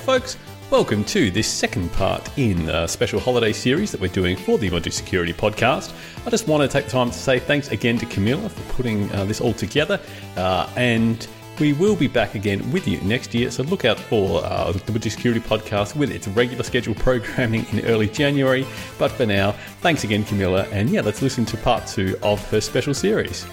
folks. Welcome to this second part in a special holiday series that we're doing for the Ubuntu Security Podcast. I just want to take the time to say thanks again to Camila for putting uh, this all together, uh, and we will be back again with you next year. So look out for uh, the Ubuntu Security Podcast with its regular scheduled programming in early January. But for now, thanks again, Camila, and yeah, let's listen to part two of her special series.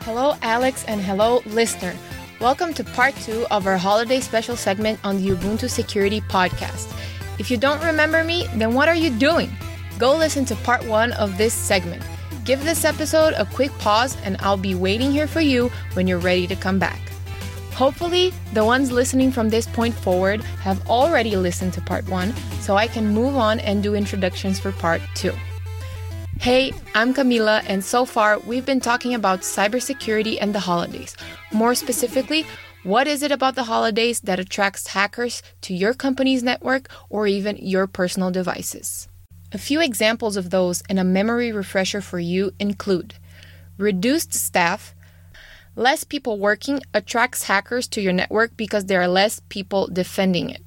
Hello, Alex, and hello, listener. Welcome to part two of our holiday special segment on the Ubuntu Security Podcast. If you don't remember me, then what are you doing? Go listen to part one of this segment. Give this episode a quick pause, and I'll be waiting here for you when you're ready to come back. Hopefully, the ones listening from this point forward have already listened to part one, so I can move on and do introductions for part two. Hey, I'm Camila, and so far we've been talking about cybersecurity and the holidays. More specifically, what is it about the holidays that attracts hackers to your company's network or even your personal devices? A few examples of those and a memory refresher for you include reduced staff. Less people working attracts hackers to your network because there are less people defending it.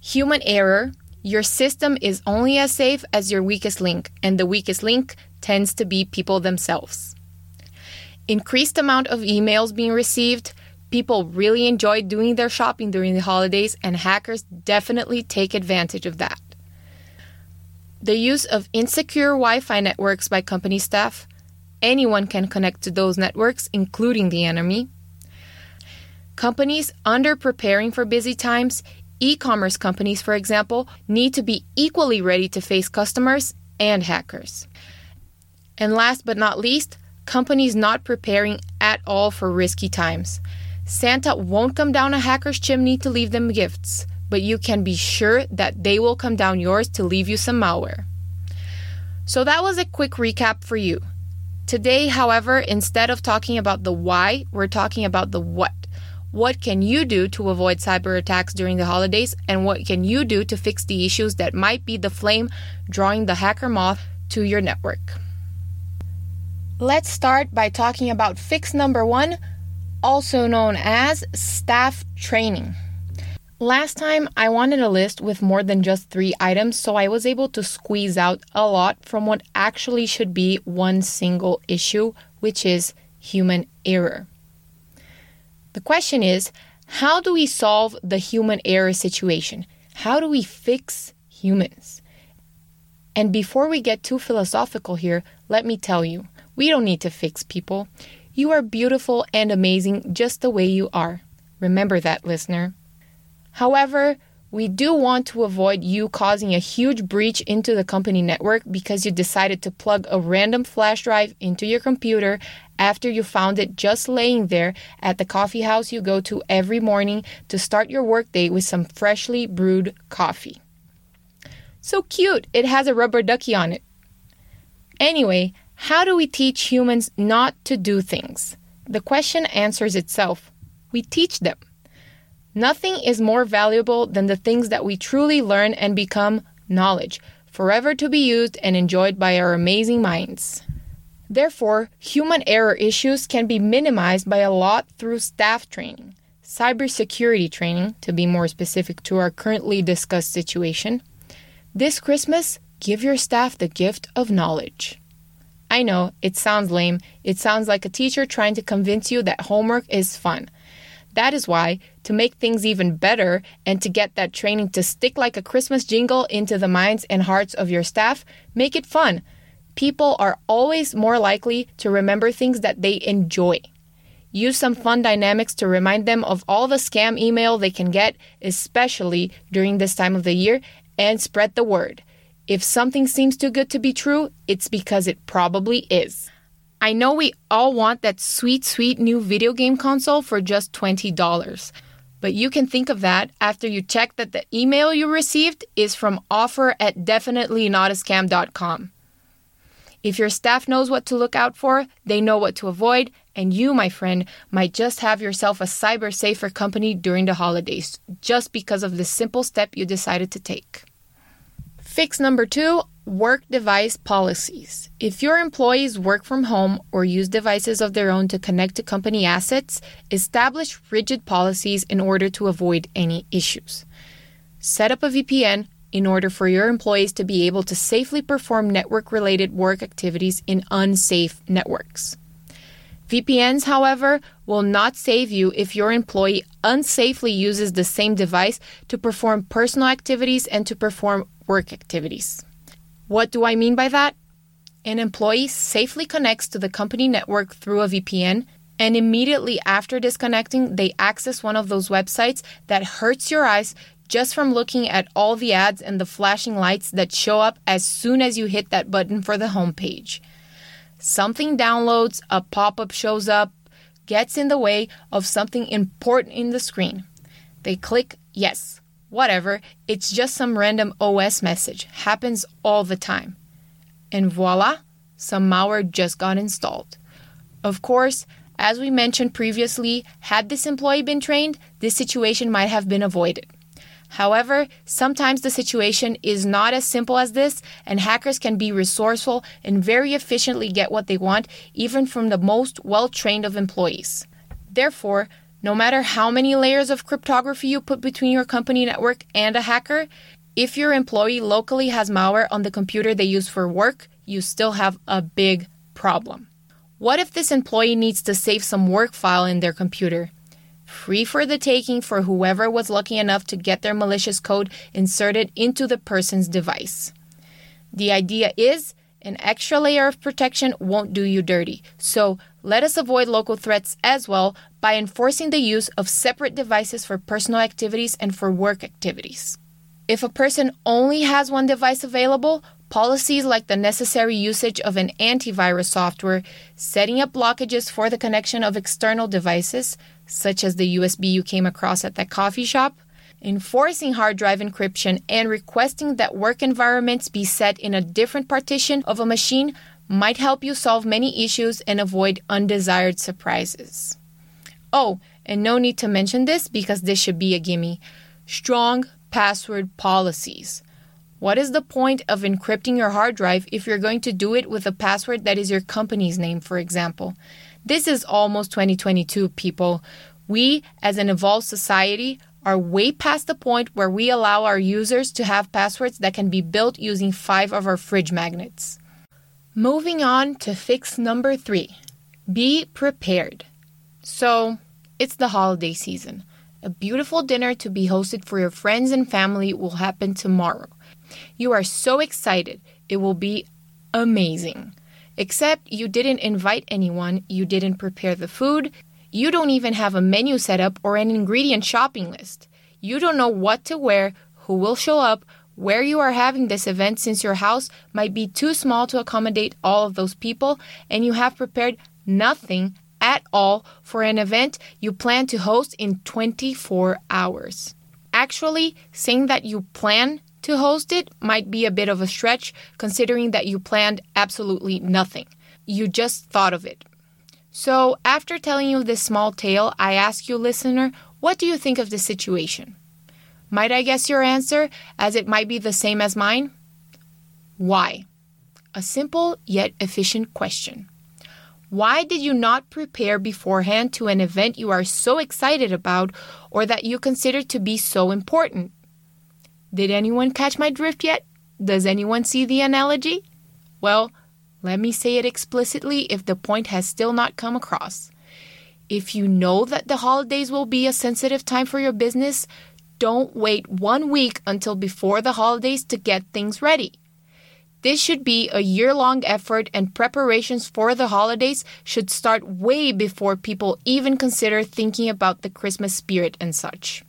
Human error, your system is only as safe as your weakest link, and the weakest link tends to be people themselves. Increased amount of emails being received. People really enjoy doing their shopping during the holidays, and hackers definitely take advantage of that. The use of insecure Wi Fi networks by company staff. Anyone can connect to those networks, including the enemy. Companies under preparing for busy times E commerce companies, for example, need to be equally ready to face customers and hackers. And last but not least, companies not preparing at all for risky times. Santa won't come down a hacker's chimney to leave them gifts, but you can be sure that they will come down yours to leave you some malware. So that was a quick recap for you. Today, however, instead of talking about the why, we're talking about the what. What can you do to avoid cyber attacks during the holidays? And what can you do to fix the issues that might be the flame drawing the hacker moth to your network? Let's start by talking about fix number one, also known as staff training. Last time I wanted a list with more than just three items, so I was able to squeeze out a lot from what actually should be one single issue, which is human error. The question is how do we solve the human error situation? How do we fix humans? And before we get too philosophical here, let me tell you we don't need to fix people. You are beautiful and amazing just the way you are. Remember that, listener. However, we do want to avoid you causing a huge breach into the company network because you decided to plug a random flash drive into your computer after you found it just laying there at the coffee house you go to every morning to start your workday with some freshly brewed coffee. So cute, it has a rubber ducky on it. Anyway, how do we teach humans not to do things? The question answers itself. We teach them. Nothing is more valuable than the things that we truly learn and become knowledge, forever to be used and enjoyed by our amazing minds. Therefore, human error issues can be minimized by a lot through staff training, cybersecurity training, to be more specific to our currently discussed situation. This Christmas, give your staff the gift of knowledge. I know, it sounds lame. It sounds like a teacher trying to convince you that homework is fun. That is why, to make things even better and to get that training to stick like a Christmas jingle into the minds and hearts of your staff, make it fun people are always more likely to remember things that they enjoy. Use some fun dynamics to remind them of all the scam email they can get, especially during this time of the year, and spread the word. If something seems too good to be true, it's because it probably is. I know we all want that sweet, sweet new video game console for just $20. But you can think of that after you check that the email you received is from offer at definitelynotascam.com. If your staff knows what to look out for, they know what to avoid, and you, my friend, might just have yourself a cyber safer company during the holidays just because of the simple step you decided to take. Fix number two work device policies. If your employees work from home or use devices of their own to connect to company assets, establish rigid policies in order to avoid any issues. set up a VPN in order for your employees to be able to safely perform network related work activities in unsafe networks. VPNs, however, will not save you if your employee unsafely uses the same device to perform personal activities and to perform work activities. What do I mean by that? An employee safely connects to the company network through a VPN, and immediately after disconnecting, they access one of those websites that hurts your eyes just from looking at all the ads and the flashing lights that show up as soon as you hit that button for the homepage. Something downloads, a pop up shows up, gets in the way of something important in the screen. They click yes, whatever, it's just some random OS message. Happens all the time. And voila, some malware just got installed. Of course, as we mentioned previously, had this employee been trained, this situation might have been avoided. However, sometimes the situation is not as simple as this, and hackers can be resourceful and very efficiently get what they want, even from the most well trained of employees. Therefore, no matter how many layers of cryptography you put between your company network and a hacker, if your employee locally has malware on the computer they use for work, you still have a big problem. What if this employee needs to save some work file in their computer? Free for the taking for whoever was lucky enough to get their malicious code inserted into the person's device. The idea is an extra layer of protection won't do you dirty, so let us avoid local threats as well by enforcing the use of separate devices for personal activities and for work activities. If a person only has one device available, policies like the necessary usage of an antivirus software, setting up blockages for the connection of external devices, such as the USB you came across at that coffee shop, enforcing hard drive encryption, and requesting that work environments be set in a different partition of a machine might help you solve many issues and avoid undesired surprises. Oh, and no need to mention this because this should be a gimme. Strong password policies. What is the point of encrypting your hard drive if you're going to do it with a password that is your company's name, for example? This is almost 2022, people. We, as an evolved society, are way past the point where we allow our users to have passwords that can be built using five of our fridge magnets. Moving on to fix number three be prepared. So, it's the holiday season. A beautiful dinner to be hosted for your friends and family will happen tomorrow. You are so excited, it will be amazing. Except you didn't invite anyone, you didn't prepare the food, you don't even have a menu set up or an ingredient shopping list. You don't know what to wear, who will show up, where you are having this event since your house might be too small to accommodate all of those people, and you have prepared nothing at all for an event you plan to host in 24 hours. Actually, saying that you plan to host it might be a bit of a stretch considering that you planned absolutely nothing. You just thought of it. So, after telling you this small tale, I ask you, listener, what do you think of the situation? Might I guess your answer, as it might be the same as mine? Why? A simple yet efficient question. Why did you not prepare beforehand to an event you are so excited about or that you consider to be so important? Did anyone catch my drift yet? Does anyone see the analogy? Well, let me say it explicitly if the point has still not come across. If you know that the holidays will be a sensitive time for your business, don't wait one week until before the holidays to get things ready. This should be a year long effort, and preparations for the holidays should start way before people even consider thinking about the Christmas spirit and such.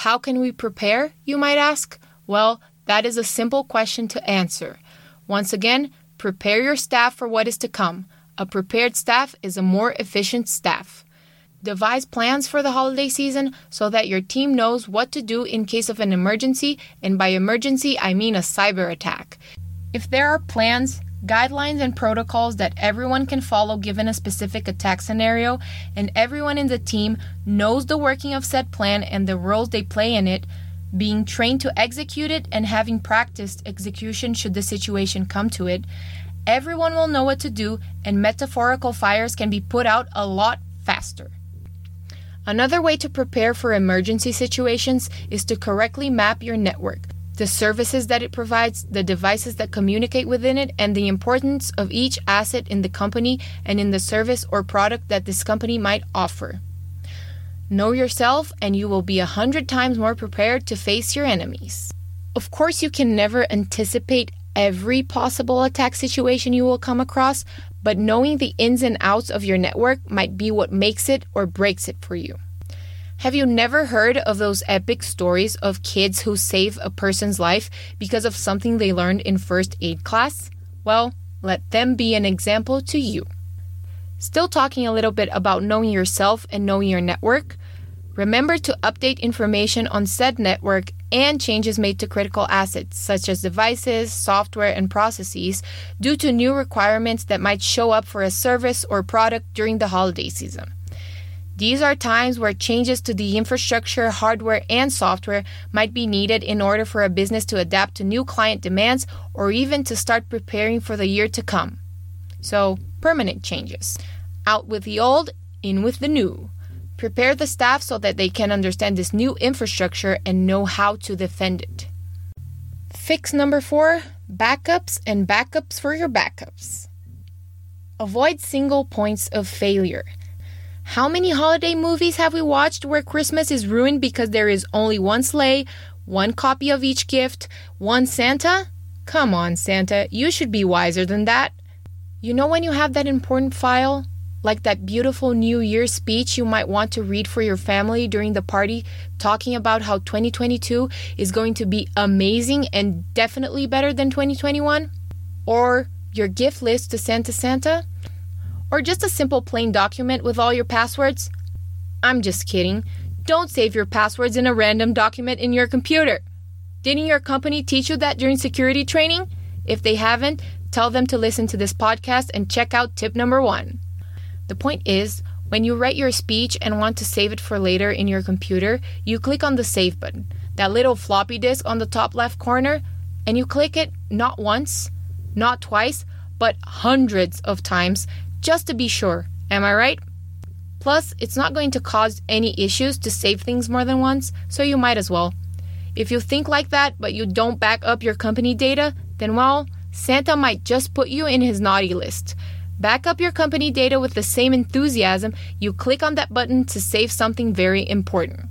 How can we prepare, you might ask? Well, that is a simple question to answer. Once again, prepare your staff for what is to come. A prepared staff is a more efficient staff. Devise plans for the holiday season so that your team knows what to do in case of an emergency, and by emergency, I mean a cyber attack. If there are plans, guidelines, and protocols that everyone can follow given a specific attack scenario, and everyone in the team knows the working of said plan and the roles they play in it, being trained to execute it and having practiced execution should the situation come to it, everyone will know what to do and metaphorical fires can be put out a lot faster. Another way to prepare for emergency situations is to correctly map your network, the services that it provides, the devices that communicate within it, and the importance of each asset in the company and in the service or product that this company might offer. Know yourself, and you will be a hundred times more prepared to face your enemies. Of course, you can never anticipate every possible attack situation you will come across, but knowing the ins and outs of your network might be what makes it or breaks it for you. Have you never heard of those epic stories of kids who save a person's life because of something they learned in first aid class? Well, let them be an example to you. Still talking a little bit about knowing yourself and knowing your network, remember to update information on said network and changes made to critical assets such as devices, software, and processes due to new requirements that might show up for a service or product during the holiday season. These are times where changes to the infrastructure, hardware, and software might be needed in order for a business to adapt to new client demands or even to start preparing for the year to come. So, permanent changes. Out with the old, in with the new. Prepare the staff so that they can understand this new infrastructure and know how to defend it. Fix number four backups and backups for your backups. Avoid single points of failure. How many holiday movies have we watched where Christmas is ruined because there is only one sleigh, one copy of each gift, one Santa? Come on, Santa, you should be wiser than that. You know when you have that important file like that beautiful New Year's speech you might want to read for your family during the party, talking about how 2022 is going to be amazing and definitely better than 2021? Or your gift list to send to Santa? Or just a simple plain document with all your passwords? I'm just kidding. Don't save your passwords in a random document in your computer. Didn't your company teach you that during security training? If they haven't, tell them to listen to this podcast and check out tip number one. The point is, when you write your speech and want to save it for later in your computer, you click on the save button, that little floppy disk on the top left corner, and you click it not once, not twice, but hundreds of times just to be sure. Am I right? Plus, it's not going to cause any issues to save things more than once, so you might as well. If you think like that but you don't back up your company data, then well, Santa might just put you in his naughty list. Back up your company data with the same enthusiasm you click on that button to save something very important.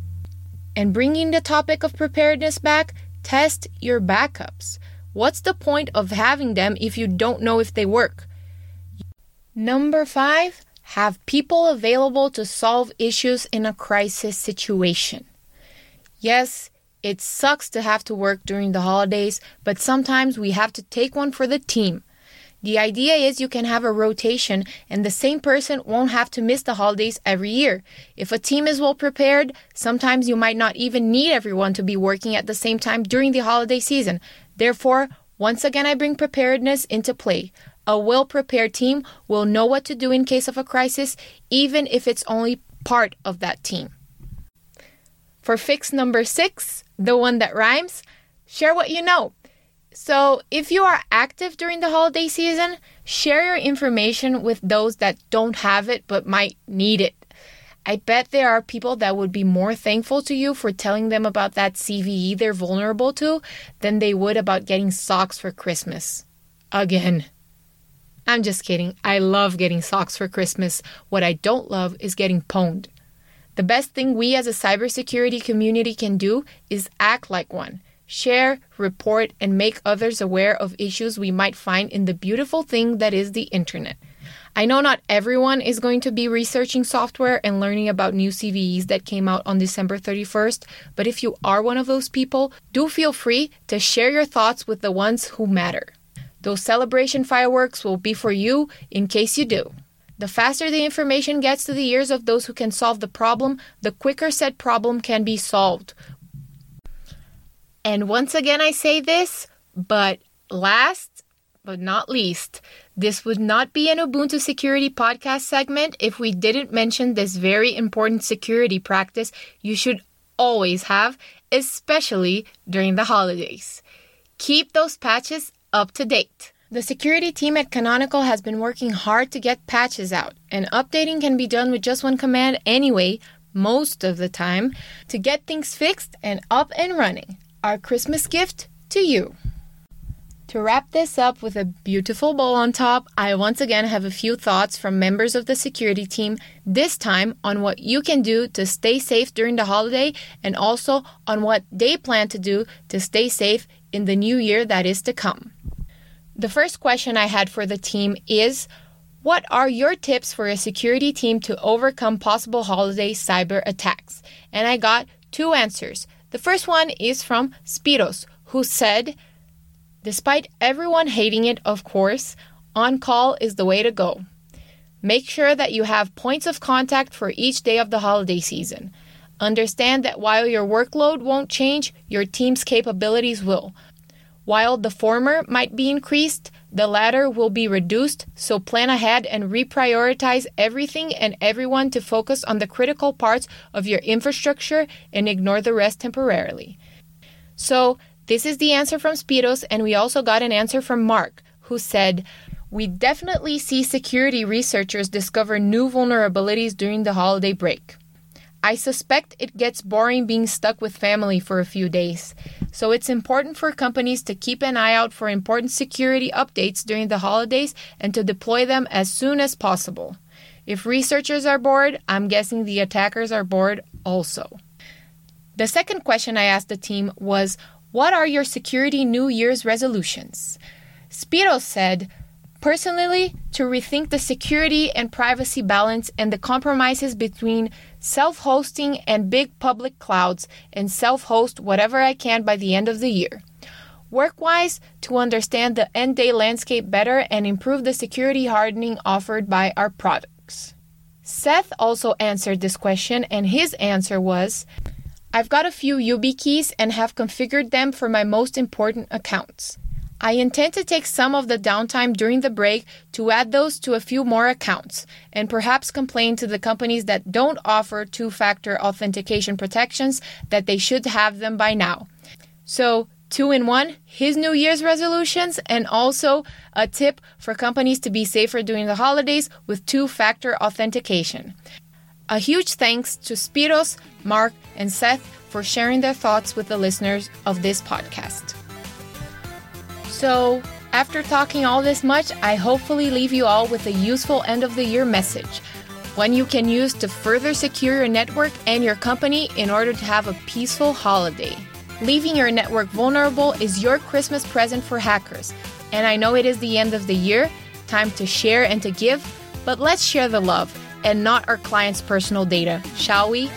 And bringing the topic of preparedness back, test your backups. What's the point of having them if you don't know if they work? Number five, have people available to solve issues in a crisis situation. Yes, it sucks to have to work during the holidays, but sometimes we have to take one for the team. The idea is you can have a rotation and the same person won't have to miss the holidays every year. If a team is well prepared, sometimes you might not even need everyone to be working at the same time during the holiday season. Therefore, once again, I bring preparedness into play. A well prepared team will know what to do in case of a crisis, even if it's only part of that team. For fix number six, the one that rhymes, share what you know. So, if you are active during the holiday season, share your information with those that don't have it but might need it. I bet there are people that would be more thankful to you for telling them about that CVE they're vulnerable to than they would about getting socks for Christmas. Again. I'm just kidding. I love getting socks for Christmas. What I don't love is getting pwned. The best thing we as a cybersecurity community can do is act like one share, report, and make others aware of issues we might find in the beautiful thing that is the internet. I know not everyone is going to be researching software and learning about new CVEs that came out on December 31st, but if you are one of those people, do feel free to share your thoughts with the ones who matter. Those celebration fireworks will be for you in case you do. The faster the information gets to the ears of those who can solve the problem, the quicker said problem can be solved. And once again, I say this, but last but not least, this would not be an Ubuntu Security podcast segment if we didn't mention this very important security practice you should always have, especially during the holidays. Keep those patches up to date. The security team at Canonical has been working hard to get patches out, and updating can be done with just one command anyway most of the time, to get things fixed and up and running. Our Christmas gift to you. To wrap this up with a beautiful bow on top, I once again have a few thoughts from members of the security team, this time on what you can do to stay safe during the holiday and also on what they plan to do to stay safe in the new year that is to come. The first question I had for the team is What are your tips for a security team to overcome possible holiday cyber attacks? And I got two answers. The first one is from Spiros, who said, Despite everyone hating it, of course, on call is the way to go. Make sure that you have points of contact for each day of the holiday season. Understand that while your workload won't change, your team's capabilities will. While the former might be increased, the latter will be reduced, so plan ahead and reprioritize everything and everyone to focus on the critical parts of your infrastructure and ignore the rest temporarily. So, this is the answer from Spiros, and we also got an answer from Mark, who said, We definitely see security researchers discover new vulnerabilities during the holiday break. I suspect it gets boring being stuck with family for a few days, so it's important for companies to keep an eye out for important security updates during the holidays and to deploy them as soon as possible. If researchers are bored, I'm guessing the attackers are bored also. The second question I asked the team was what are your security New Year's resolutions? Spiros said, Personally, to rethink the security and privacy balance and the compromises between self hosting and big public clouds, and self host whatever I can by the end of the year. Work wise, to understand the n-day landscape better and improve the security hardening offered by our products. Seth also answered this question, and his answer was I've got a few YubiKeys and have configured them for my most important accounts. I intend to take some of the downtime during the break to add those to a few more accounts and perhaps complain to the companies that don't offer two factor authentication protections that they should have them by now. So, two in one his New Year's resolutions and also a tip for companies to be safer during the holidays with two factor authentication. A huge thanks to Spiros, Mark, and Seth for sharing their thoughts with the listeners of this podcast. So, after talking all this much, I hopefully leave you all with a useful end of the year message, one you can use to further secure your network and your company in order to have a peaceful holiday. Leaving your network vulnerable is your Christmas present for hackers, and I know it is the end of the year, time to share and to give, but let's share the love and not our clients' personal data, shall we?